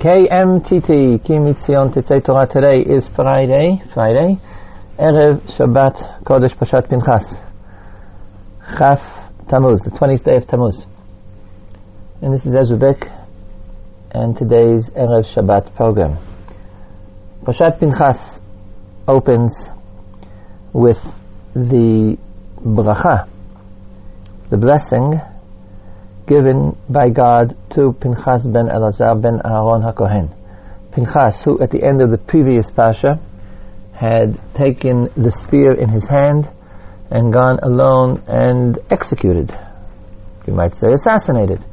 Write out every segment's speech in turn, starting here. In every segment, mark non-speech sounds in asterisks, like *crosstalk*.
KMTT, Ki Mitzion Tetzei Torah. Today is Friday, Friday, Erev Shabbat Kodesh Pashat Pinchas. Chaf Tammuz, the 20th day of Tammuz. And this is Ezra Bick, and today's Erev Shabbat program. Pashat Pinchas opens with the bracha, the blessing given by God to Pinchas ben Elazar ben Aaron HaKohen. Pinchas, who at the end of the previous Pasha had taken the spear in his hand and gone alone and executed, you might say assassinated,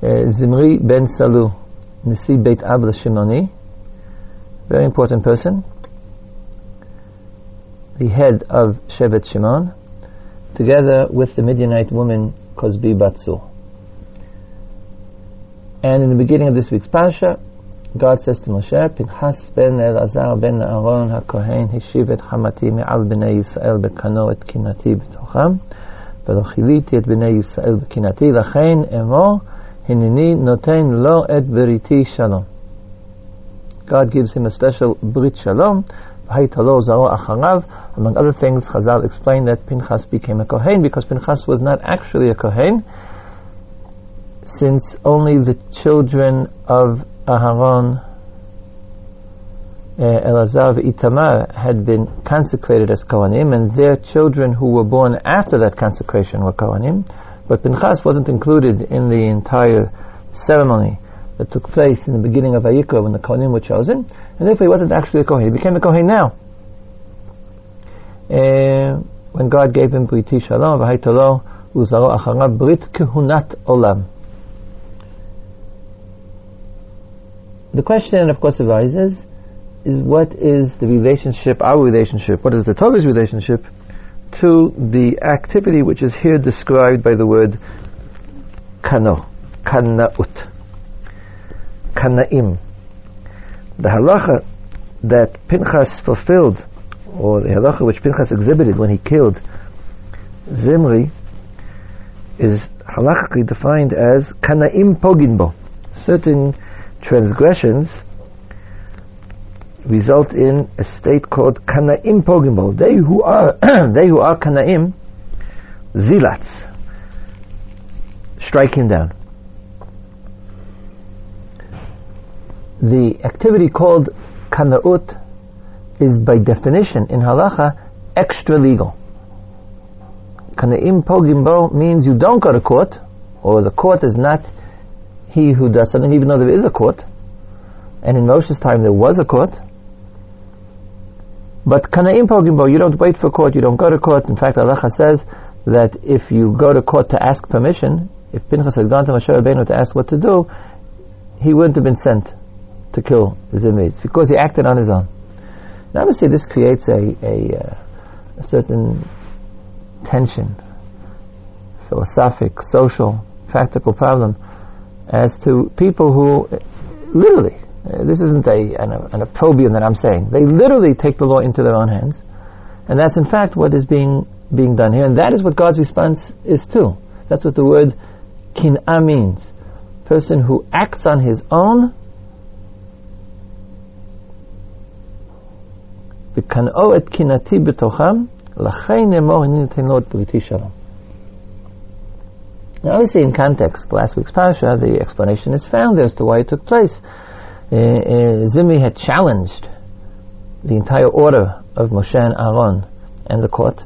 uh, Zimri ben Salu, Nisi Beit Abla Shimoni, very important person, the head of Shevet Shimon, together with the Midianite woman Kozbi Batsu. And in the beginning of this week's Pasha, God says to Moshe, Pinchas ben Elazar ben Aaron HaKohen hishiv et chamati me'al b'nei Yisrael bekano et kinati b'tocham ולא כיליתי את בני ישראל בקנאתי, לכן אמור, הנני נותן לו את בריתי שלום. God gives him a special brit shalom, among other things, Chazal explained that Pinchas became a Kohen because Pinchas was not actually a Kohen, since only the children of Aharon, uh, Elazar, Itamar had been consecrated as Kohanim, and their children who were born after that consecration were Kohanim. But Pinchas wasn't included in the entire ceremony that took place in the beginning of Vayikra when the Kohanim were chosen, and therefore he wasn't actually a Kohen. He became a Kohen now. Uh, when God gave him Briti Shalom, V'haytalo, Uzaro Acharav, Brit Kehunat Olam. The question, of course, arises, is what is the relationship, our relationship, what is the Torah's relationship to the activity which is here described by the word kano, kanaut, kanaim. The halacha that Pinchas fulfilled, or the halacha which Pinchas exhibited when he killed Zimri, is halachically defined as kanaim pogimbo, certain transgressions result in a state called kanaim pogimbo. They who are *clears throat* they who are kanaim, zealots, strike him down. The activity called kanaut is by definition in halacha extra legal. Kanaim pogimbo means you don't go to court, or the court is not he who does something, even though there is a court, and in Moshe's time there was a court, but Kanaim Pogimbo, you don't wait for court, you don't go to court. In fact, Allah says that if you go to court to ask permission, if Pinchas had gone to Moshe Rabbeinu to ask what to do, he wouldn't have been sent to kill the Zimrids because he acted on his own. Now, obviously, this creates a, a, uh, a certain tension, philosophic, social, practical problem as to people who literally, uh, this isn't a, an, an opprobrium that I'm saying, they literally take the law into their own hands. And that's in fact what is being, being done here. And that is what God's response is too. That's what the word kin'ah means. Person who acts on his own וכנאו את קנאתי בתוכם, לכן אמור אני נותן לו את בריתי שלום. now, obviously, in context, last week's parasha, the explanation is found as to why it took place. Uh, uh, Zimri had challenged the entire order of Moshe and Aaron and the court.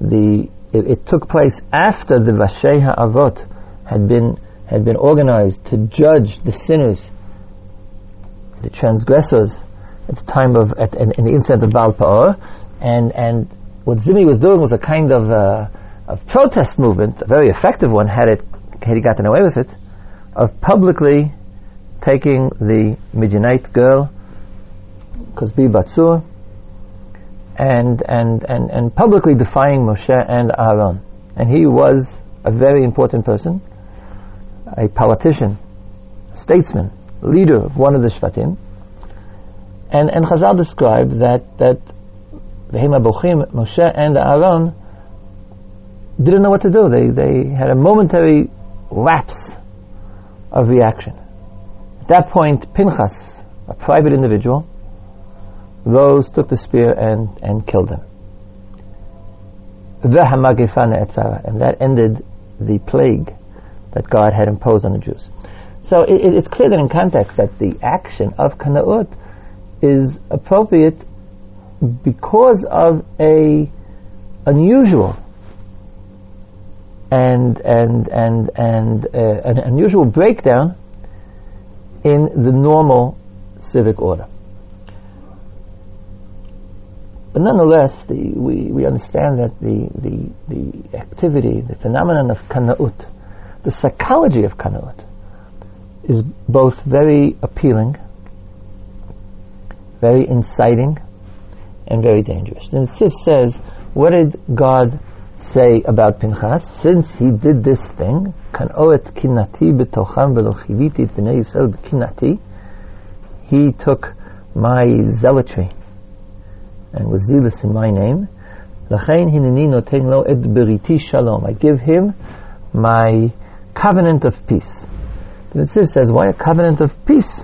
The it, it took place after the Vashei Avot had been had been organized to judge the sinners, the transgressors, at the time of at, in, in the incident of Baal Peor, and and what Zimri was doing was a kind of uh, of protest movement, a very effective one, had it had he gotten away with it, of publicly taking the Midianite girl, Kozbi Batsur, and, and, and, and publicly defying Moshe and Aaron. And he was a very important person, a politician, statesman, leader of one of the Shvatim. And, and Chazal described that, that Moshe and Aaron didn't know what to do. They, they had a momentary lapse of reaction. At that point, Pinchas, a private individual, rose, took the spear, and, and killed him. And that ended the plague that God had imposed on the Jews. So it, it's clear that in context that the action of Kana'ut is appropriate because of a unusual and and and and uh, an unusual breakdown in the normal civic order. But nonetheless, the, we, we understand that the, the, the activity, the phenomenon of kana'ut, the psychology of kana'ut, is both very appealing, very inciting, and very dangerous. The Netziv says, what did God say about Pinchas? Since he did this thing, kan oet kinati b'nei Yisrael he took my zealotry and was zealous in my name. Hineni noten lo et beriti shalom. I give him my covenant of peace. The Netziv says, why a covenant of peace?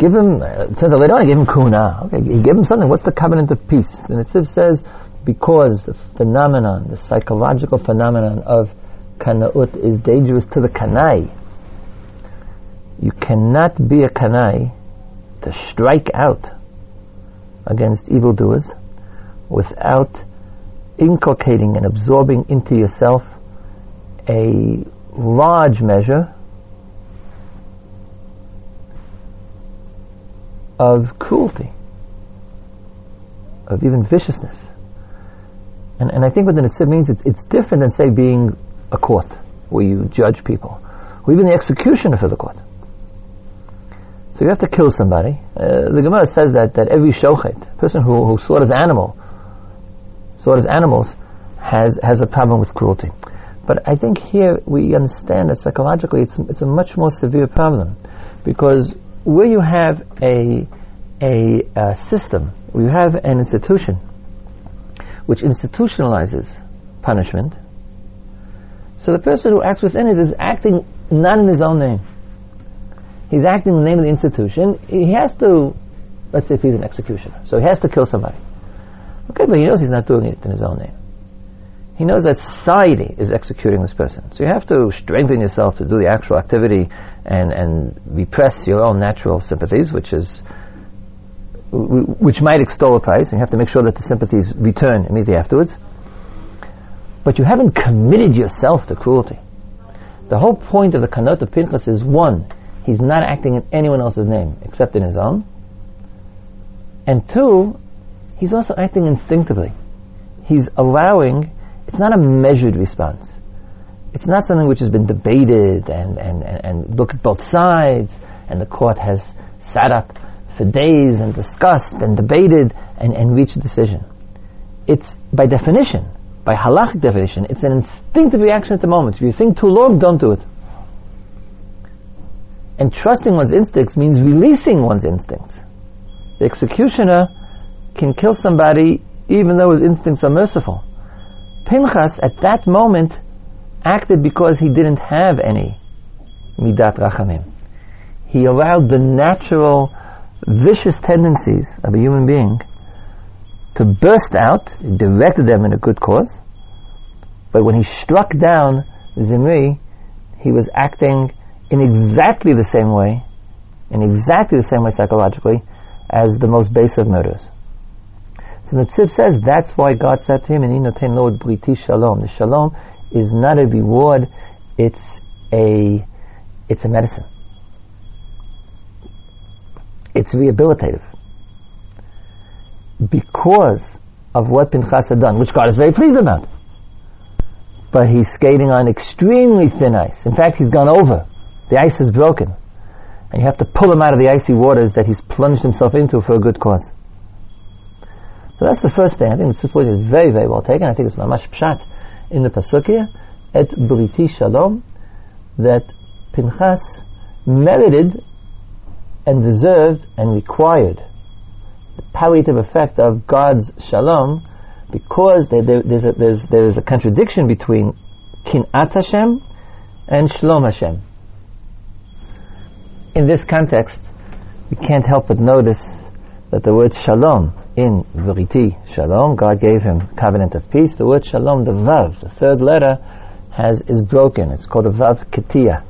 Give him, uh, it says later on, I gave him kehuna. Okay, he gave him something. What's the covenant of peace? And Netziv says, because the phenomenon, the psychological phenomenon of kana'ut is dangerous to the kanai. You cannot be a kanai to strike out against evildoers without inculcating and absorbing into yourself a large measure of cruelty, of even viciousness. And, and I think what the Netziv means, it's, it's different than, say, being a court where you judge people, or even the executioner for the court. So you have to kill somebody. Uh, the Gemara says that, that every shochet, person who, who slaughters animal, slaughters animals, has, has a problem with cruelty. But I think here we understand that psychologically it's, it's a much more severe problem because where you have a, a, a system, where you have an institution which institutionalizes punishment, so the person who acts within it is acting not in his own name. He's acting in the name of the institution. He has to, let's say if he's an executioner, so he has to kill somebody. Okay, but he knows he's not doing it in his own name. He knows that society is executing this person. So you have to strengthen yourself to do the actual activity and, and repress your own natural sympathies, which is which might extol a price, and you have to make sure that the sympathies return immediately afterwards. But you haven't committed yourself to cruelty. The whole point of the kanot of Pinchas is one, he's not acting in anyone else's name except in his own. And two, he's also acting instinctively. He's allowing, it's not a measured response. It's not something which has been debated and, and, and, and look at both sides, and the court has sat up for days and discussed and debated and, and reached a decision. It's by definition, by halachic definition, it's an instinctive reaction at the moment. If you think too long, don't do it. And trusting one's instincts means releasing one's instincts. The executioner can kill somebody even though his instincts are merciful. Pinchas, at that moment, acted because he didn't have any midat rachamim. He allowed the natural vicious tendencies of a human being to burst out, he directed them in a good cause, but when he struck down Zimri, he was acting in exactly the same way, in exactly the same way psychologically, as the most base of murders. So the Tziv says that's why God said to him, "In Lord briti shalom." The shalom is not a reward; it's a it's a medicine. It's rehabilitative because of what Pinchas had done, which God is very pleased about. But he's skating on extremely thin ice. In fact, he's gone over. The ice is broken. And you have to pull him out of the icy waters that he's plunged himself into for a good cause. So that's the first thing. I think this point is very, very well taken. I think it's mamash pshat in the Pasukia, et briti shalom, that Pinchas merited and deserved and required the palliative effect of God's shalom because there, there, there's, a, there's, there's a contradiction between kinat Hashem and Shalom Hashem. In this context, we can't help but notice that the word Shalom in Veriti Shalom, God gave him covenant of peace. The word Shalom, the Vav, the third letter, has is broken. It's called a Vav Ketia.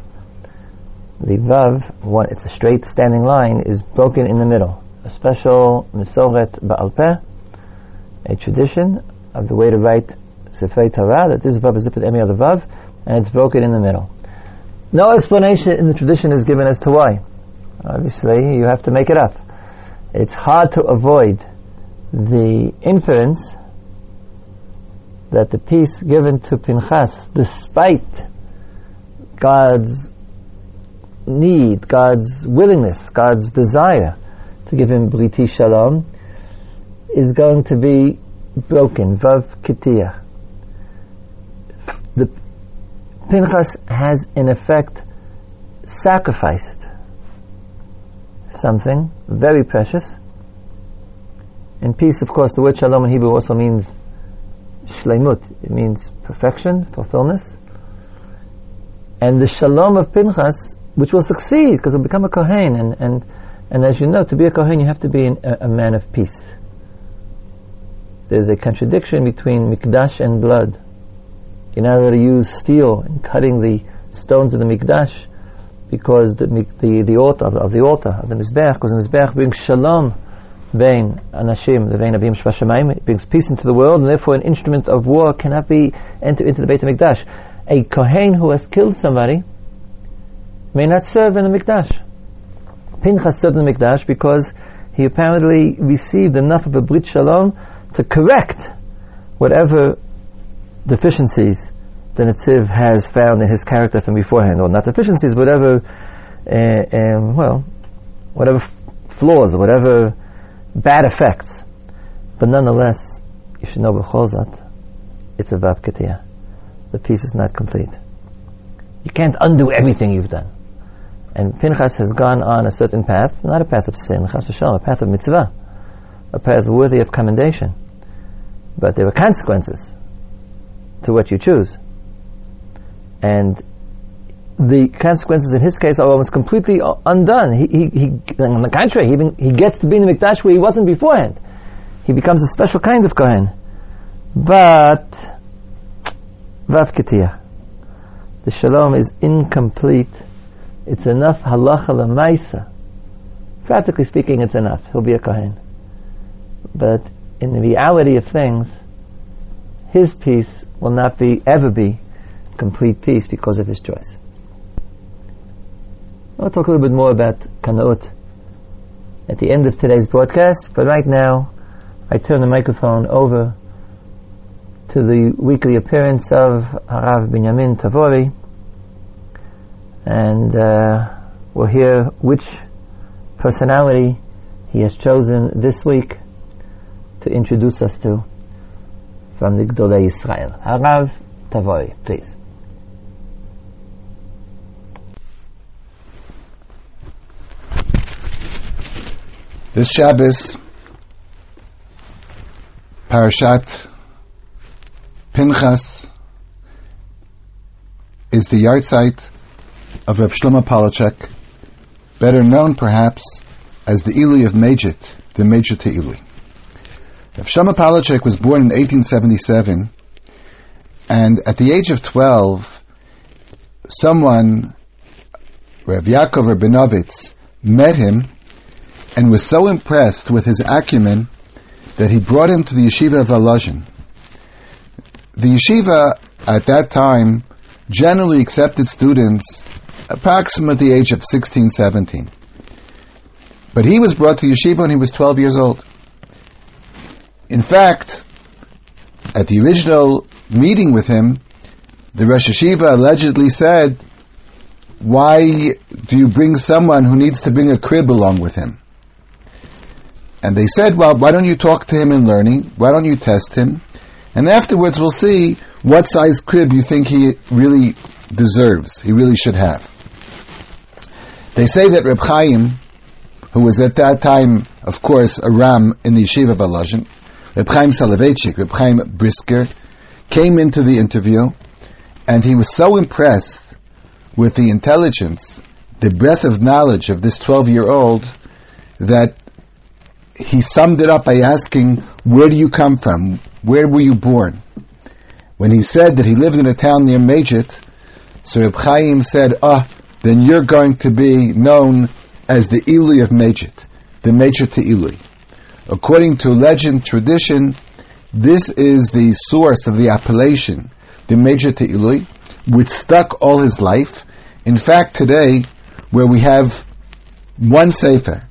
The Vav, one, it's a straight standing line, is broken in the middle. A special Mesoret Baal Peh, a tradition of the way to write Sefer Torah, that this Vav is zipped any other Vav, and it's broken in the middle. No explanation in the tradition is given as to why. Obviously, you have to make it up. It's hard to avoid the inference that the peace given to Pinchas, despite God's need, God's willingness, God's desire to give him Briti Shalom, is going to be broken. Vav Ketia. The Pinchas has in effect sacrificed something very precious and peace, of course, the word shalom in Hebrew also means shleimut. It means perfection, fulfillment. And the shalom of Pinchas, which will succeed because he'll become a Kohen. And, and, and as you know, to be a Kohen, you have to be an, a, a, man of peace. There's a contradiction between mikdash and blood. You're not allowed to use steel in cutting the stones of the mikdash because the, the, the altar, of the altar, of the Mizbeach, because the Mizbeach brings shalom Vein Anashim, the vein of Shvashamayim, it brings peace into the world, and therefore an instrument of war cannot be entered into the Beit HaMikdash. A Kohen who has killed somebody may not serve in the Mikdash. Pinchas served in the Mikdash because he apparently received enough of a Brit Shalom to correct whatever deficiencies the Netziv has found in his character from beforehand, or not deficiencies, whatever, uh, um, well, whatever flaws, whatever bad effects. But nonetheless, you should know b'chol it's a vav ketia. The peace is not complete. You can't undo everything you've done. And Pinchas has gone on a certain path, not a path of sin, chas v'shalom, a path of mitzvah, a path worthy of commendation. But there are consequences to what you choose. And the consequences in his case are almost completely undone. He, he, he on the contrary, he, even, he gets to be in the Mikdash where he wasn't beforehand. He becomes a special kind of Kohen. But, Vav Ketia, the Shalom is incomplete. It's enough halacha lemaisa. Practically speaking, it's enough. He'll be a Kohen. But in the reality of things, his peace will not be, ever be, complete peace because of his choice. I'll talk a little bit more about Kanaut at the end of today's broadcast, but right now I turn the microphone over to the weekly appearance of Harav Binyamin Tavori, and uh, we'll hear which personality he has chosen this week to introduce us to from the Gdolei Israel. Harav Tavori, please. This Shabbos, Parashat Pinchas is the yahrzeit of Reb Shlomo Polachek, better known perhaps as the Eli of Majit, the to Eli. Reb Shlomo Polachek was born in 1877, and at the age of 12, someone, Rev Yaakov Rabinovitz, met him and was so impressed with his acumen that he brought him to the yeshiva of Volozhin. The yeshiva at that time generally accepted students approximately the age of 16, 17. But he was brought to yeshiva when he was 12 years old. In fact, at the original meeting with him, the Rosh Yeshiva allegedly said, why do you bring someone who needs to bring a crib along with him? And they said, well, why don't you talk to him in learning? Why don't you test him? And afterwards we'll see what size crib you think he really deserves, he really should have. They say that Reb Chaim, who was at that time, of course, a Ram in the Yeshiva of Volozhin, Reb Chaim Soloveitchik, Reb Chaim Brisker, came into the interview, and he was so impressed with the intelligence, the breadth of knowledge of this 12 year old that he summed it up by asking, Where do you come from? Where were you born? When he said that he lived in a town near Majit, so Reb Chaim said, Ah, then you're going to be known as the Ili of Majit, the Majit to Ili. According to legend, tradition, this is the source of the appellation, the Majit to Ili, which stuck all his life. In fact, today, where we have one Sefer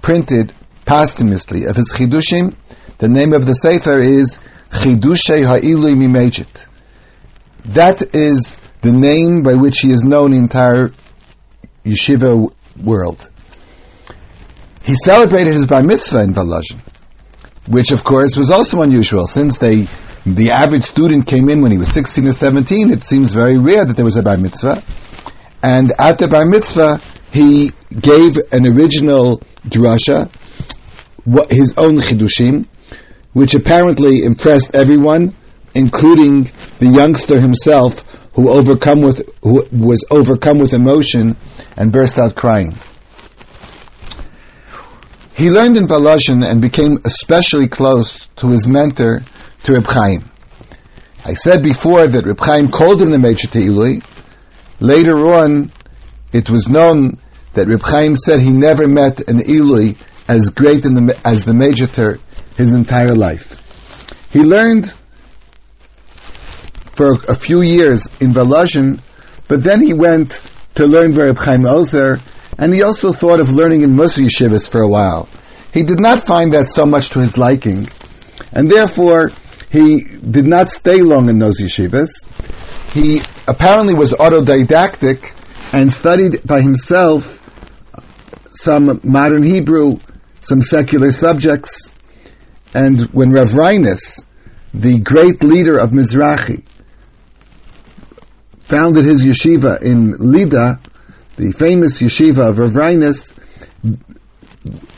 printed posthumously of his Chidushim, the name of the Sefer is Chidushei Ha'ilui Mimejit. That is the name by which he is known in the entire yeshiva world. He celebrated his bar mitzvah in Volozhin, which of course was also unusual since they, the average student came in when he was 16 or 17. It seems very rare that there was a bar mitzvah. And at the bar mitzvah, he gave an original drasha, his own chidushim, which apparently impressed everyone, including the youngster himself, who overcome with who was overcome with emotion and burst out crying. He learned in Volozhin and became especially close to his mentor, to Reb Chaim. I said before that Reb Chaim called him the Major Te'ilui. Later on, it was known that Reb Chaim said he never met an Ilui as great the, as the Major his entire life. He learned for a few years in Volozhin, but then he went to learn by Reb Chaim Ozer, and he also thought of learning in Mussar Yeshivas for a while. He did not find that so much to his liking, and therefore he did not stay long in those yeshivas. He apparently was autodidactic and studied by himself some modern Hebrew, some secular subjects, and when Rav Reines, the great leader of Mizrahi, founded his yeshiva in Lida, the famous yeshiva of Rav Reines,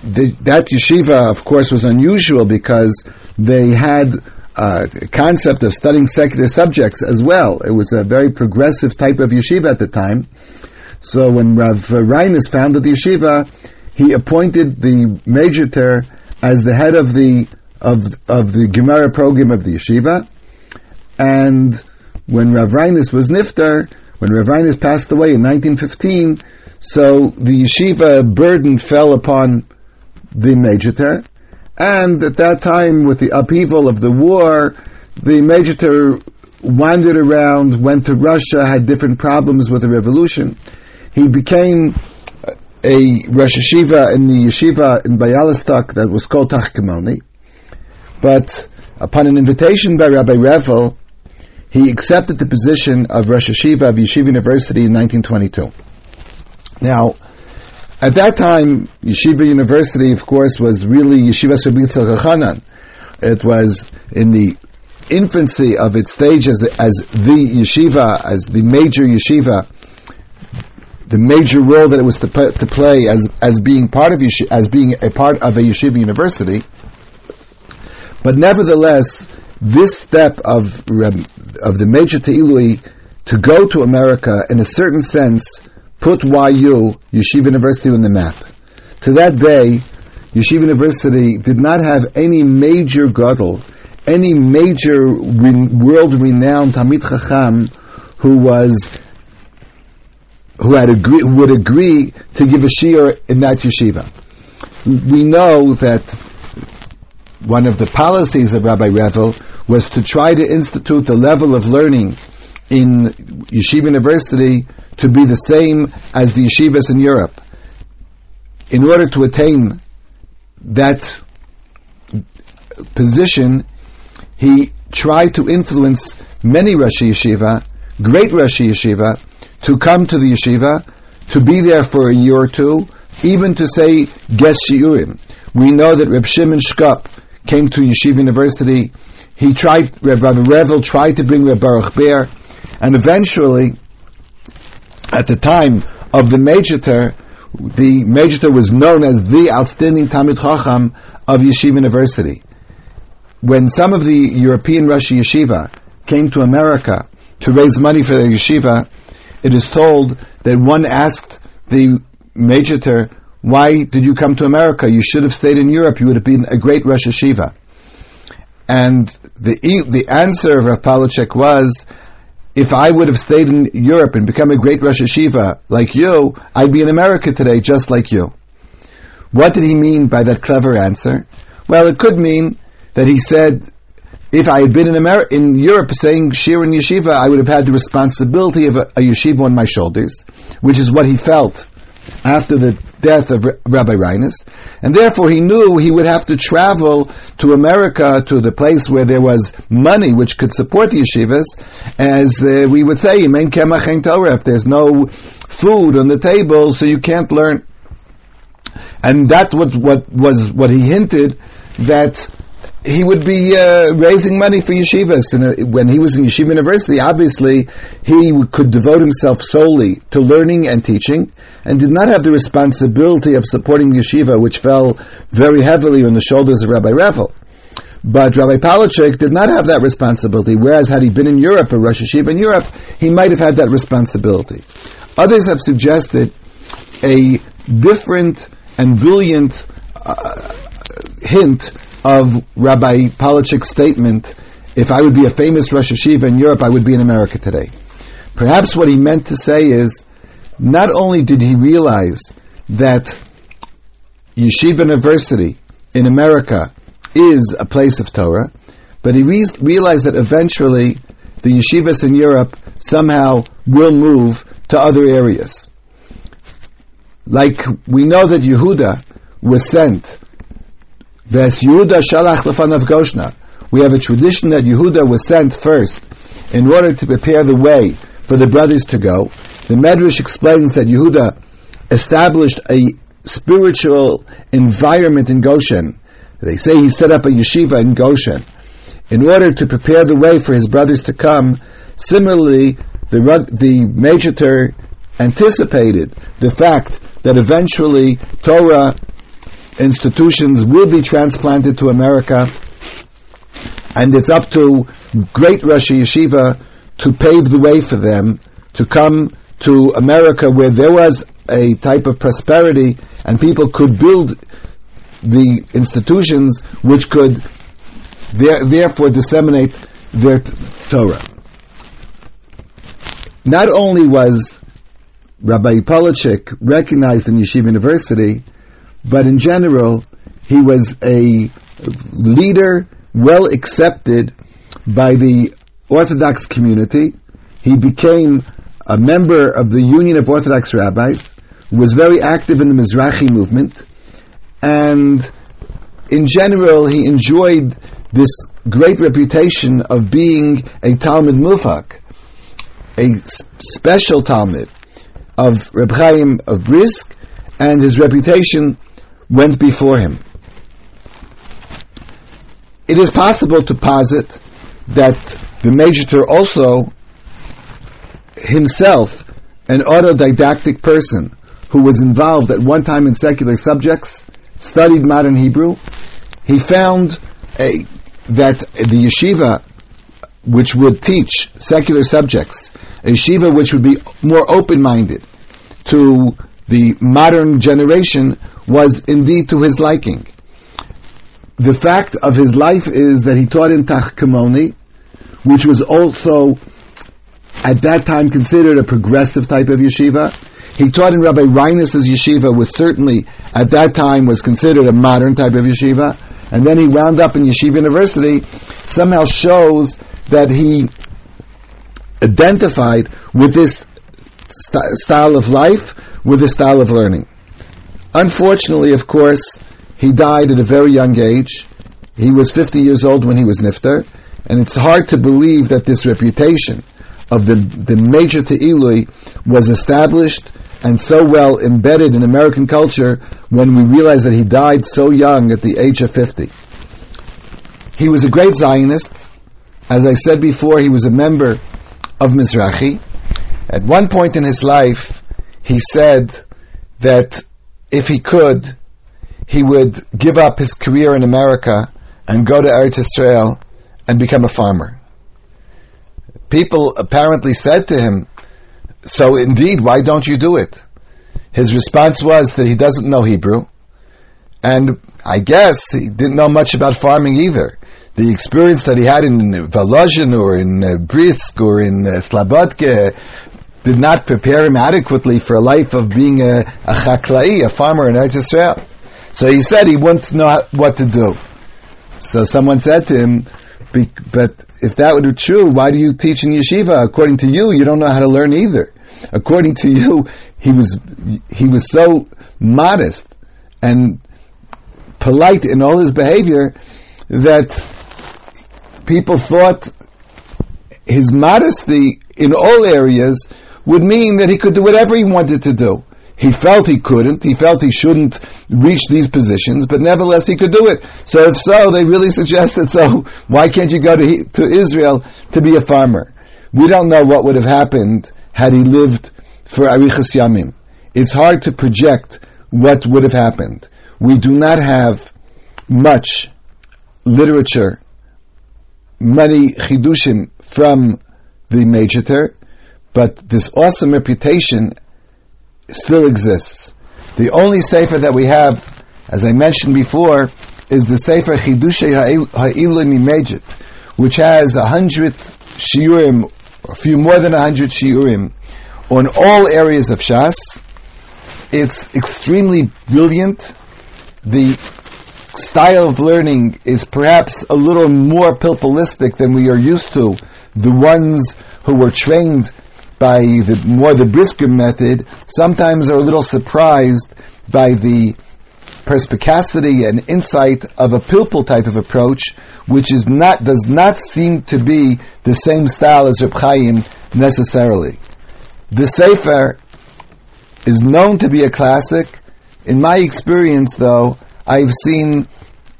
the, that yeshiva, of course, was unusual because they had a concept of studying secular subjects as well. It was a very progressive type of yeshiva at the time. So when Rav Reines founded the yeshiva, he appointed the major as the head of the of of the Gemara program of the yeshiva, and when Rav Reines was niftar, when Rav Reines passed away in 1915, so the yeshiva burden fell upon the major and at that time, with the upheaval of the war, the major wandered around, went to Russia, had different problems with the revolution. He became a Rosh Yeshiva in the yeshiva in Bialystok that was called Tachkemoni. But upon an invitation by Rabbi Revel, he accepted the position of Rosh Yeshiva of Yeshiva University in 1922. Now, at that time, Yeshiva University, of course, was really Yeshiva Shabbat Chanan. It was in the infancy of its stage as, as the yeshiva, as the major yeshiva, the major role that it was to, to play as, as being part of yeshiva, as being a part of a yeshiva university. But nevertheless, this step of of the major Te'ilui to go to America, in a certain sense, put YU, Yeshiva University, on the map. To that day, Yeshiva University did not have any major gadol, any major re- world-renowned Talmid Chacham who was who had agree, would agree to give a shiur in that yeshiva. We know that one of the policies of Rabbi Revel was to try to institute the level of learning in Yeshiva University to be the same as the yeshivas in Europe. In order to attain that position, he tried to influence many Rashei Yeshiva, great Rashei Yeshiva, to come to the yeshiva, to be there for a year or two, even to say Ges Shiurim. We know that Reb Shimon Shkop came to Yeshiva University. He tried, Reb Revel tried to bring Reb Baruch Ber, and eventually, at the time of the Major the Major was known as the outstanding Talmid Chacham of Yeshiva University. When some of the European Rosh Yeshiva came to America to raise money for their yeshiva, it is told that one asked the Major why did you come to America? You should have stayed in Europe. You would have been a great Rosh Yeshiva. And the the answer of Rav Polachek was, if I would have stayed in Europe and become a great Rosh Yeshiva like you, I'd be in America today just like you. What did he mean by that clever answer? Well, it could mean that he said, if I had been in, America, in Europe saying Shir and Yeshiva, I would have had the responsibility of a, a yeshiva on my shoulders, which is what he felt after the death of Rabbi Reines, and therefore he knew he would have to travel to America, to the place where there was money which could support the yeshivas, as uh, we would say, Torah, if there's no food on the table, so you can't learn. And that what, what was what he hinted that he would be uh, raising money for yeshivas. And when he was in Yeshiva University, obviously he could devote himself solely to learning and teaching, and did not have the responsibility of supporting yeshiva, which fell very heavily on the shoulders of Rabbi Revel. But Rabbi Polachek did not have that responsibility, whereas had he been in Europe, a Rosh Yeshiva in Europe, he might have had that responsibility. Others have suggested a different and brilliant uh, hint of Rabbi Polachek's statement, if I would be a famous Rosh Yeshiva in Europe, I would be in America today. Perhaps what he meant to say is, not only did he realize that Yeshiva University in America is a place of Torah, but he re- realized that eventually the yeshivas in Europe somehow will move to other areas. Like we know that Yehuda was sent Ves Yehuda Shalach Lefanav Goshna. We have a tradition that Yehuda was sent first in order to prepare the way for the brothers to go. The Medrash explains that Yehuda established a spiritual environment in Goshen. They say he set up a yeshiva in Goshen in order to prepare the way for his brothers to come. Similarly, the the Major anticipated the fact that eventually Torah institutions will be transplanted to America, and it's up to great Rosh Yeshiva to pave the way for them to come to America where there was a type of prosperity and people could build the institutions which could there, therefore disseminate their t- Torah. Not only was Rabbi Polachek recognized in Yeshiva University, but in general, he was a leader well accepted by the Orthodox community. He became a member of the Union of Orthodox Rabbis, was very active in the Mizrahi movement, and in general, he enjoyed this great reputation of being a Talmid Muvhak, a special Talmud of Reb Chaim of Brisk, and his reputation went before him. It is possible to posit that the Major also himself an autodidactic person who was involved at one time in secular subjects, studied modern Hebrew, he found a, that the yeshiva which would teach secular subjects, a yeshiva which would be more open-minded to the modern generation was indeed to his liking. The fact of his life is that he taught in Tachkemoni, which was also at that time considered a progressive type of yeshiva. He taught in Rabbi Reines' yeshiva, which certainly at that time was considered a modern type of yeshiva. And then he wound up in Yeshiva University, somehow shows that he identified with this st- style of life, with this style of learning. Unfortunately, of course, he died at a very young age. He was 50 years old when he was nifter, and it's hard to believe that this reputation of the, the major Te'ilui was established and so well embedded in American culture when we realize that he died so young at the age of 50. He was a great Zionist. As I said before, he was a member of Mizrahi. At one point in his life, he said that if he could, he would give up his career in America and go to Eretz Israel and become a farmer. People apparently said to him, so indeed, why don't you do it? His response was that he doesn't know Hebrew, and I guess he didn't know much about farming either. The experience that he had in Volozhin or in uh, Brisk or in uh, Slabodka did not prepare him adequately for a life of being a, a chaklai, a farmer in Israel. So he said he wouldn't know what to do. So someone said to him, but if that be true, why do you teach in yeshiva? According to you, you don't know how to learn either. According to you, he was he was so modest and polite in all his behavior that people thought his modesty in all areas would mean that he could do whatever he wanted to do. He felt he couldn't. He felt he shouldn't reach these positions, but nevertheless he could do it. So if so, they really suggested so. Why can't you go to, to Israel to be a farmer? We don't know what would have happened had he lived for Arichas Yamim. It's hard to project what would have happened. We do not have much literature, many chidushim from the Meidgiter, but this awesome reputation still exists. The only sefer that we have, as I mentioned before, is the sefer Chidushay Ha'ilim Imejit, which has a hundred shiurim, a few more than a hundred shiurim, on all areas of Shas. It's extremely brilliant. The style of learning is perhaps a little more pilpulistic than we are used to. The ones who were trained by the more the Brisker method, sometimes are a little surprised by the perspicacity and insight of a pilpul type of approach, which is not does not seem to be the same style as Reb Chaim necessarily. The Sefer is known to be a classic. In my experience, though, I've seen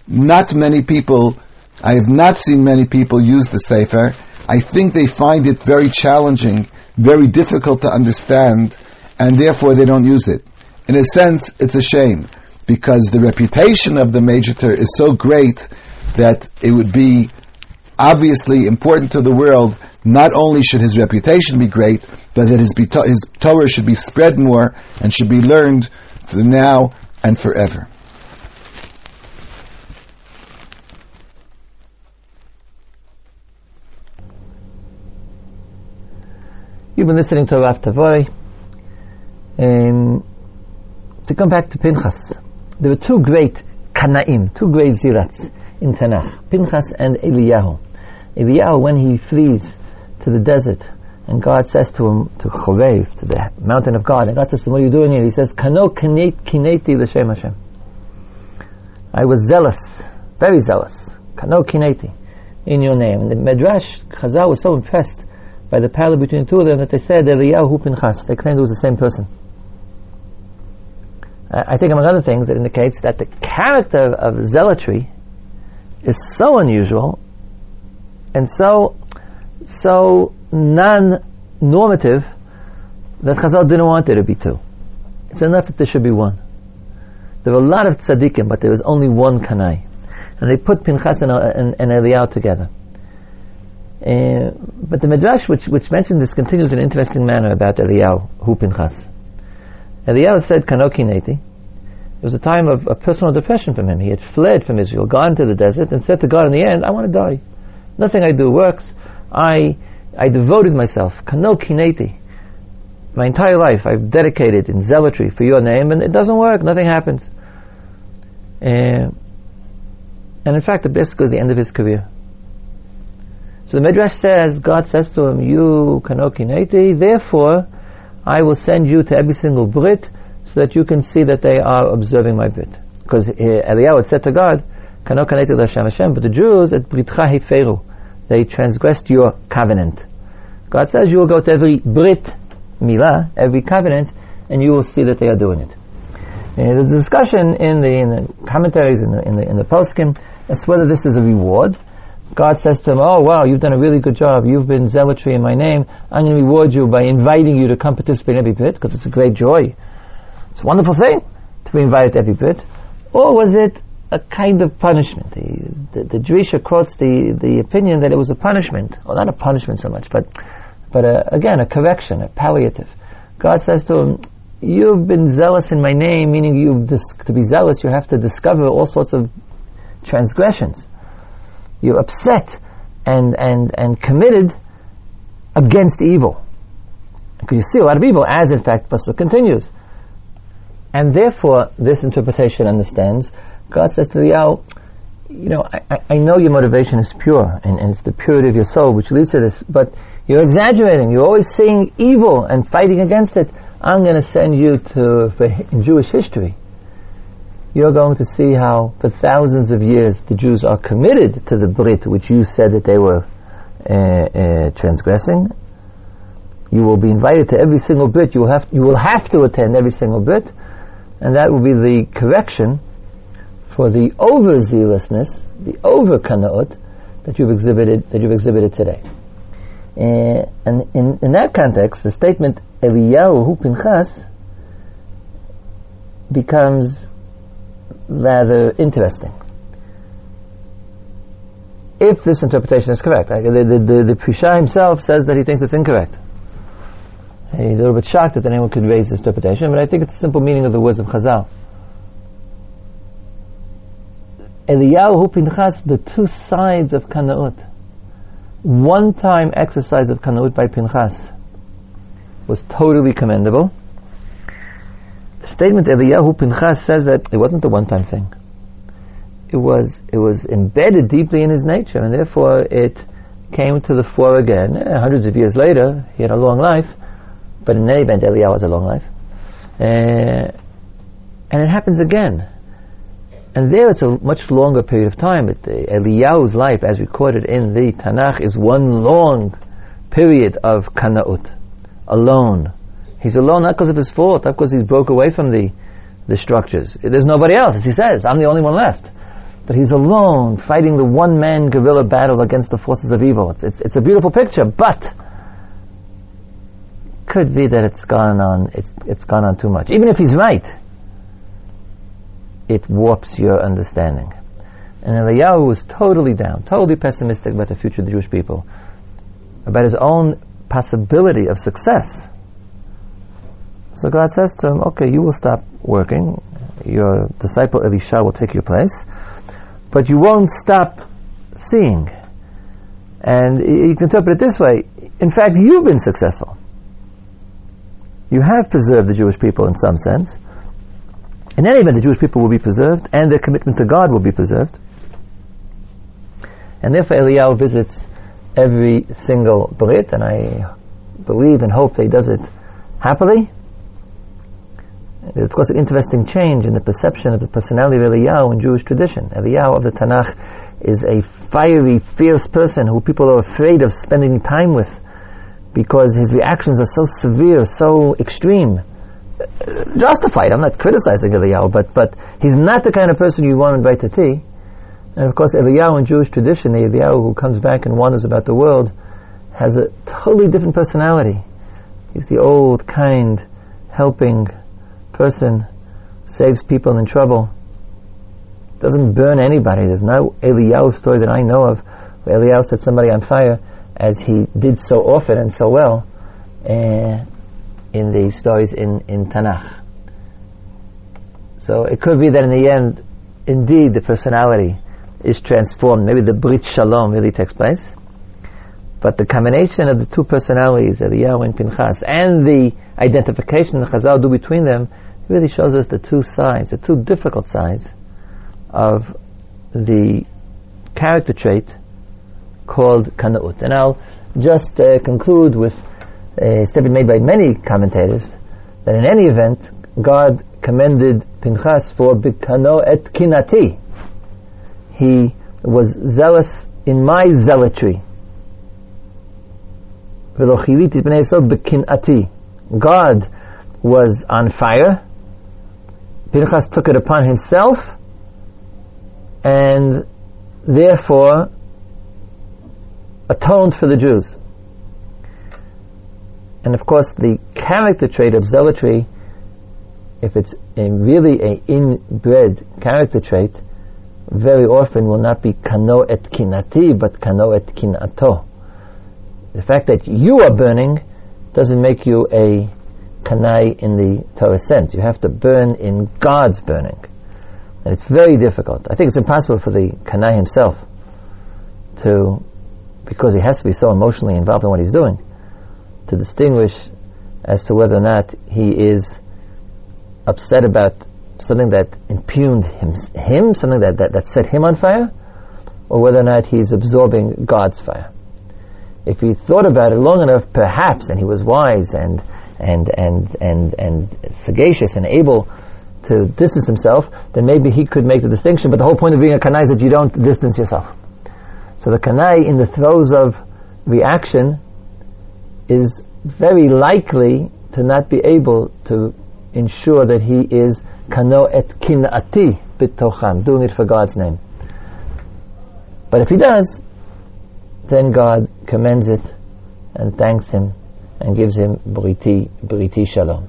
not many people. I have not seen many people use the Sefer. I think they find it very challenging very difficult to understand, and therefore they don't use it. In a sense, it's a shame because the reputation of the Meidgiter is so great that it would be obviously important to the world. Not only should his reputation be great, but that his, his Torah should be spread more and should be learned for now and forever. You've been listening to Rav Tavori. Um, to come back to Pinchas, there were two great Kanaim, two great Zealots in Tanakh, Pinchas and Eliyahu. Eliyahu, when he flees to the desert, and God says to him, to Chorev, to the mountain of God, and God says to him, what are you doing here? He says, Kano kineti l'shem Hashem. I was zealous, very zealous. Kano kineti, in your name. And the Medrash, Chazal was so impressed by the parallel between the two of them that they said Eliyahu Pinchas. They claimed it was the same person. Uh, I think, among other things, it indicates that the character of zealotry is so unusual and so so non-normative that Chazal didn't want there to be two. It's enough that there should be one. There were a lot of tzaddikim, but there was only one kanai. And they put Pinchas and, and, and Eliyahu together. Uh, but the Midrash, which, which mentioned this, continues in an interesting manner about Eliyahu, who Pinchas. Eliyahu said, Kanoki Neti. It was a time of, of personal depression from him. He had fled from Israel, gone to the desert, and said to God in the end, I want to die. Nothing I do works. I, I devoted myself, Kanoki Neti. My entire life I've dedicated in zealotry for your name, and it doesn't work. Nothing happens. Uh, and in fact, the basically was the end of his career. So the Midrash says, God says to him, you kanokineti, therefore I will send you to every single Brit so that you can see that they are observing my Brit. Because eh, Eliyahu had said to God, kanokineti Hashem Hashem, but the Jews at Britcha Heferu, they transgressed your covenant. God says you will go to every Brit Milah, every covenant, and you will see that they are doing it. And there's a discussion in the, in the commentaries in the, in the, in the as whether this is a reward God says to him, Oh wow, you've done a really good job. You've been zealotry in my name. I'm going to reward you by inviting you to come participate in every bit because it's a great joy. It's a wonderful thing to be invited to every bit. Or was it a kind of punishment? The, the, the Jewish quotes the, the opinion that it was a punishment, or not a punishment so much, but but a, again, a correction, a palliative. God says to him, you've been zealous in my name, meaning you dis- to be zealous, you have to discover all sorts of transgressions. You're upset and, and, and committed against evil. Because you see a lot of evil, as in fact Pasuk continues. And therefore, this interpretation understands, God says to Yao, you know, I, I know your motivation is pure, and, and it's the purity of your soul which leads to this, but you're exaggerating. You're always seeing evil and fighting against it. I'm going to send you to, Jewish history. You're going to see how, for thousands of years, the Jews are committed to the Brit, which you said that they were uh, uh, transgressing. You will be invited to every single Brit. You will have you will have to attend every single Brit, and that will be the correction for the overzealousness, the over kanaut that you've exhibited that you've exhibited today. Uh, and in, in that context, the statement Eliyahu hu Pinchas becomes rather interesting. If this interpretation is correct, the, the, the, the Prisha himself says that he thinks it's incorrect. He's a little bit shocked that anyone could raise this interpretation, but I think it's the simple meaning of the words of Chazal. Eliyahu Pinchas, the two sides of Kanaut. One time exercise of Kanaut by Pinchas was totally commendable. Statement Eliyahu Pinchas says that it wasn't a one-time thing. It was, it was embedded deeply in his nature, and therefore it came to the fore again. Eh, hundreds of years later, he had a long life, but in any event, Eliyahu has a long life. Uh, and it happens again. And there it's a much longer period of time. But Eliyahu's life, as recorded in the Tanakh, is one long period of kanaut, alone. He's alone not because of his fault, not because he's broke away from the, the structures. There's nobody else, as he says. I'm the only one left. But he's alone, fighting the one-man guerrilla battle against the forces of evil. It's, it's, it's a beautiful picture, but could be that it's gone on, it's, it's gone on too much. Even if he's right, it warps your understanding. And Eliyahu was totally down, totally pessimistic about the future of the Jewish people, about his own possibility of success. So God says to him, okay, you will stop working, your disciple Elisha will take your place, but you won't stop seeing. And you can interpret it this way, in fact, you've been successful. You have preserved the Jewish people in some sense, in any event, the Jewish people will be preserved, and their commitment to God will be preserved. And therefore, Eliyahu visits every single Brit, and I believe and hope that he does it happily. Of course, an interesting change in the perception of the personality of Eliyahu in Jewish tradition. Eliyahu of the Tanakh is a fiery, fierce person who people are afraid of spending time with because his reactions are so severe, so extreme uh, justified. I'm not criticizing Eliyahu, but, but he's not the kind of person you want to invite to tea. And of course, Eliyahu in Jewish tradition, the Eliyahu who comes back and wanders about the world, has a totally different personality. He's the old, kind, helping person, saves people in trouble, doesn't burn anybody. There's no Eliyahu story that I know of where Eliyahu set somebody on fire as he did so often and so well. Uh, in the stories in, in Tanakh. So it could be that in the end, indeed, the personality is transformed. Maybe the Brit Shalom really takes place. But the combination of the two personalities, Eliyahu and Pinchas, and the identification the Chazal do between them, really shows us the two sides, the two difficult sides of the character trait called Kanaut. And I'll just uh, conclude with a statement made by many commentators that in any event, God commended Pinchas for bikano et kinati. He was zealous in my zealotry. God was on fire. Pinchas took it upon himself and therefore atoned for the Jews. And of course, the character trait of zealotry, if it's a really an inbred character trait, very often will not be kano et kinati, but kano et kinato. The fact that you are burning doesn't make you a kanai in the Torah sense. You have to burn in God's burning. And it's very difficult. I think it's impossible for the kanai himself to, because he has to be so emotionally involved in what he's doing, to distinguish as to whether or not he is upset about something that impugned him, him something that, that, that set him on fire, or whether or not he's absorbing God's fire. If he thought about it long enough, perhaps, and he was wise and, and, and, and, and sagacious and able to distance himself, then maybe he could make the distinction. But the whole point of being a kanai is that you don't distance yourself. So the kanai, in the throes of reaction, is very likely to not be able to ensure that he is kano et kinati bitocham, doing it for God's name. But if he does, then God commends it and thanks him and gives him briti, briti shalom.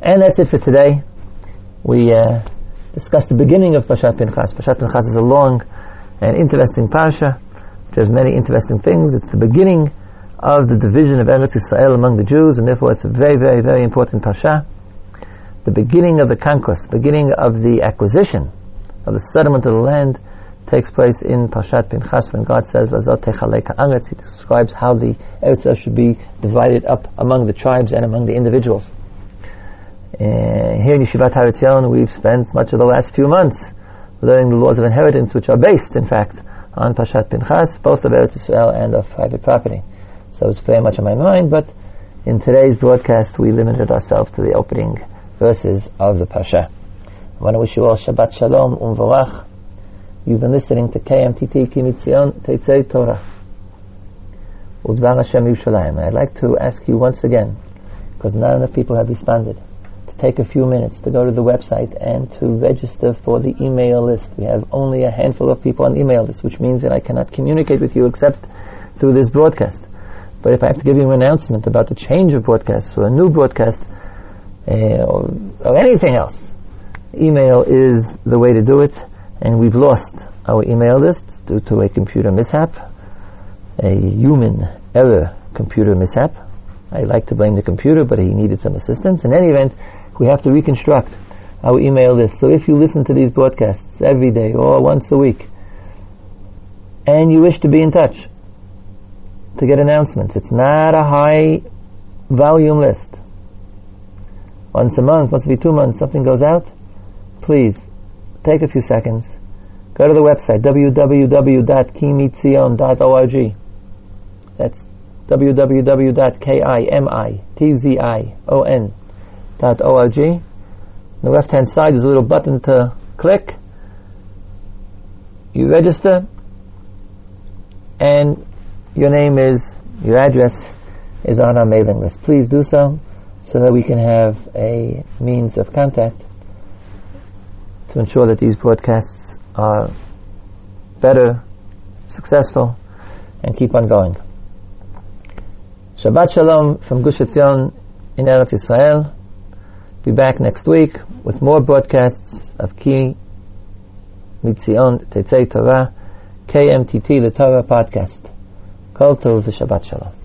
And that's it for today. We uh, discussed the beginning of Parshat Pinchas. Parshat Pinchas is a long and interesting parsha, which has many interesting things. It's the beginning of the division of Eretz Israel among the Jews, and therefore it's a very, very, very important parsha. The beginning of the conquest, the beginning of the acquisition of the settlement of the land takes place in Parshat Pinchas when God says, Lazot He describes how the Eretz should be divided up among the tribes and among the individuals. Uh, here in Yeshivat Har Etzion, we've spent much of the last few months learning the laws of inheritance, which are based, in fact, on Parshat Pinchas, both of Eretz Israel and of private property. So it's very much on my mind, but in today's broadcast we limited ourselves to the opening verses of the Pasha. I want to wish you all Shabbat Shalom Umvorach. You've been listening to KMTT Kimitzion Teitzei Torah. Udvar Hashem Yerushalayim. I'd like to ask you once again, because not enough people have responded, to take a few minutes to go to the website and to register for the email list. We have only a handful of people on the email list, which means that I cannot communicate with you except through this broadcast. But if I have to give you an announcement about the change of broadcast or a new broadcast uh, or, or anything else, email is the way to do it. And we've lost our email list due to a computer mishap, a human error computer mishap. I like to blame the computer, but he needed some assistance. In any event, we have to reconstruct our email list. So if you listen to these broadcasts every day or once a week, and you wish to be in touch, to get announcements. It's not a high volume list. Once a month, once every two months, something goes out. Please take a few seconds. Go to the website www.kimitzion.org. That's www.kimitzion.org. On the left hand side, there's a little button to click. You register, and your name is, your address is on our mailing list. Please do so so that we can have a means of contact to ensure that these broadcasts are better, successful, and keep on going. Shabbat Shalom from Gush Etzion in Eretz Israel. Be back next week with more broadcasts of Ki Mitzion Tetzei Torah, KMTT, the Torah podcast. Kol Tov v'Shabbat Shalom.